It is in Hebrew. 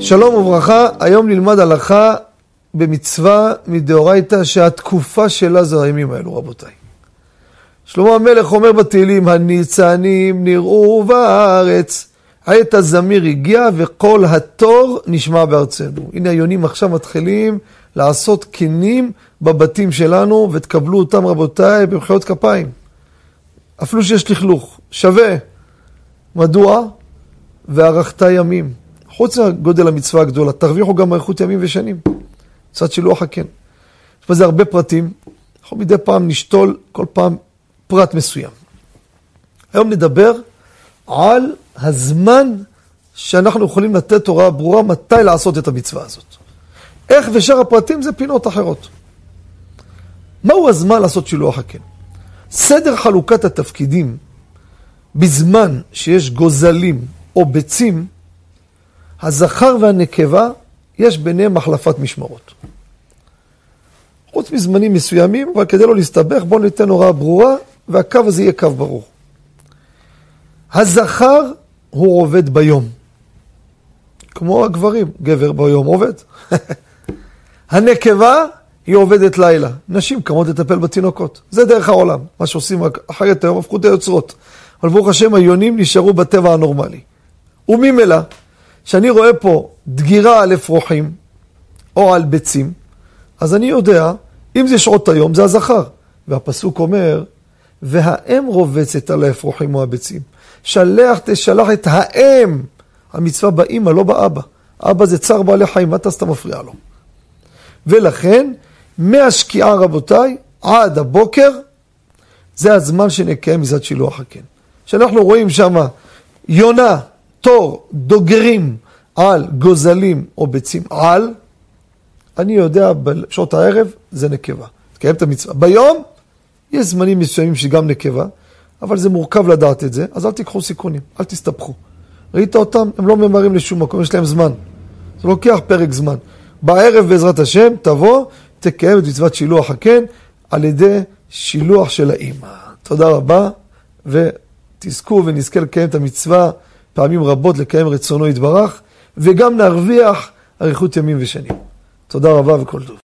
שלום וברכה, היום נלמד הלכה במצווה מדאורייתא שהתקופה שלה זה הימים האלו רבותיי. שלמה המלך אומר בתהילים, הניצנים נראו בארץ, עת הזמיר הגיע וכל התור נשמע בארצנו. הנה היונים עכשיו מתחילים לעשות כנים בבתים שלנו ותקבלו אותם רבותיי במחיאות כפיים. אפילו שיש לכלוך, שווה. מדוע? וארכת ימים. חוץ מהגודל המצווה הגדולה, תרוויחו גם אריכות ימים ושנים. קצת שילוח הקן. יש בזה הרבה פרטים, אנחנו מדי פעם נשתול כל פעם פרט מסוים. היום נדבר על הזמן שאנחנו יכולים לתת הוראה ברורה מתי לעשות את המצווה הזאת. איך ושאר הפרטים זה פינות אחרות. מהו הזמן לעשות שילוח הקן? סדר חלוקת התפקידים בזמן שיש גוזלים או ביצים, הזכר והנקבה, יש ביניהם החלפת משמרות. חוץ מזמנים מסוימים, אבל כדי לא להסתבך, בואו ניתן הוראה ברורה, והקו הזה יהיה קו ברור. הזכר הוא עובד ביום. כמו הגברים, גבר ביום עובד. הנקבה היא עובדת לילה. נשים קמות לטפל בתינוקות. זה דרך העולם. מה שעושים אחרת היום, הפכו את היוצרות. אבל ברוך השם, היונים נשארו בטבע הנורמלי. וממילא, כשאני רואה פה דגירה על אפרוחים או על ביצים, אז אני יודע, אם זה שעות היום, זה הזכר. והפסוק אומר, והאם רובצת על האפרוחים או הביצים. שלח תשלח את האם. המצווה באמא, לא באבא. אבא זה צער בעלי חיים, מה אתה סתם מפריע לו? ולכן, מהשקיעה רבותיי, עד הבוקר, זה הזמן שנקיים מזד שילוח הקן. כשאנחנו רואים שם יונה, תור, דוגרים על גוזלים או ביצים על, אני יודע בשעות הערב זה נקבה. תקיים את המצווה. ביום יש זמנים מסוימים שגם נקבה, אבל זה מורכב לדעת את זה, אז אל תיקחו סיכונים, אל תסתבכו. ראית אותם? הם לא ממהרים לשום מקום, יש להם זמן. זה לוקח פרק זמן. בערב בעזרת השם, תבוא, תקיים את מצוות שילוח הקן על ידי שילוח של האימא. תודה רבה, ותזכו ונזכה לקיים את המצווה פעמים רבות, לקיים רצונו יתברך, וגם נרוויח אריכות ימים ושנים. תודה רבה וכל טוב.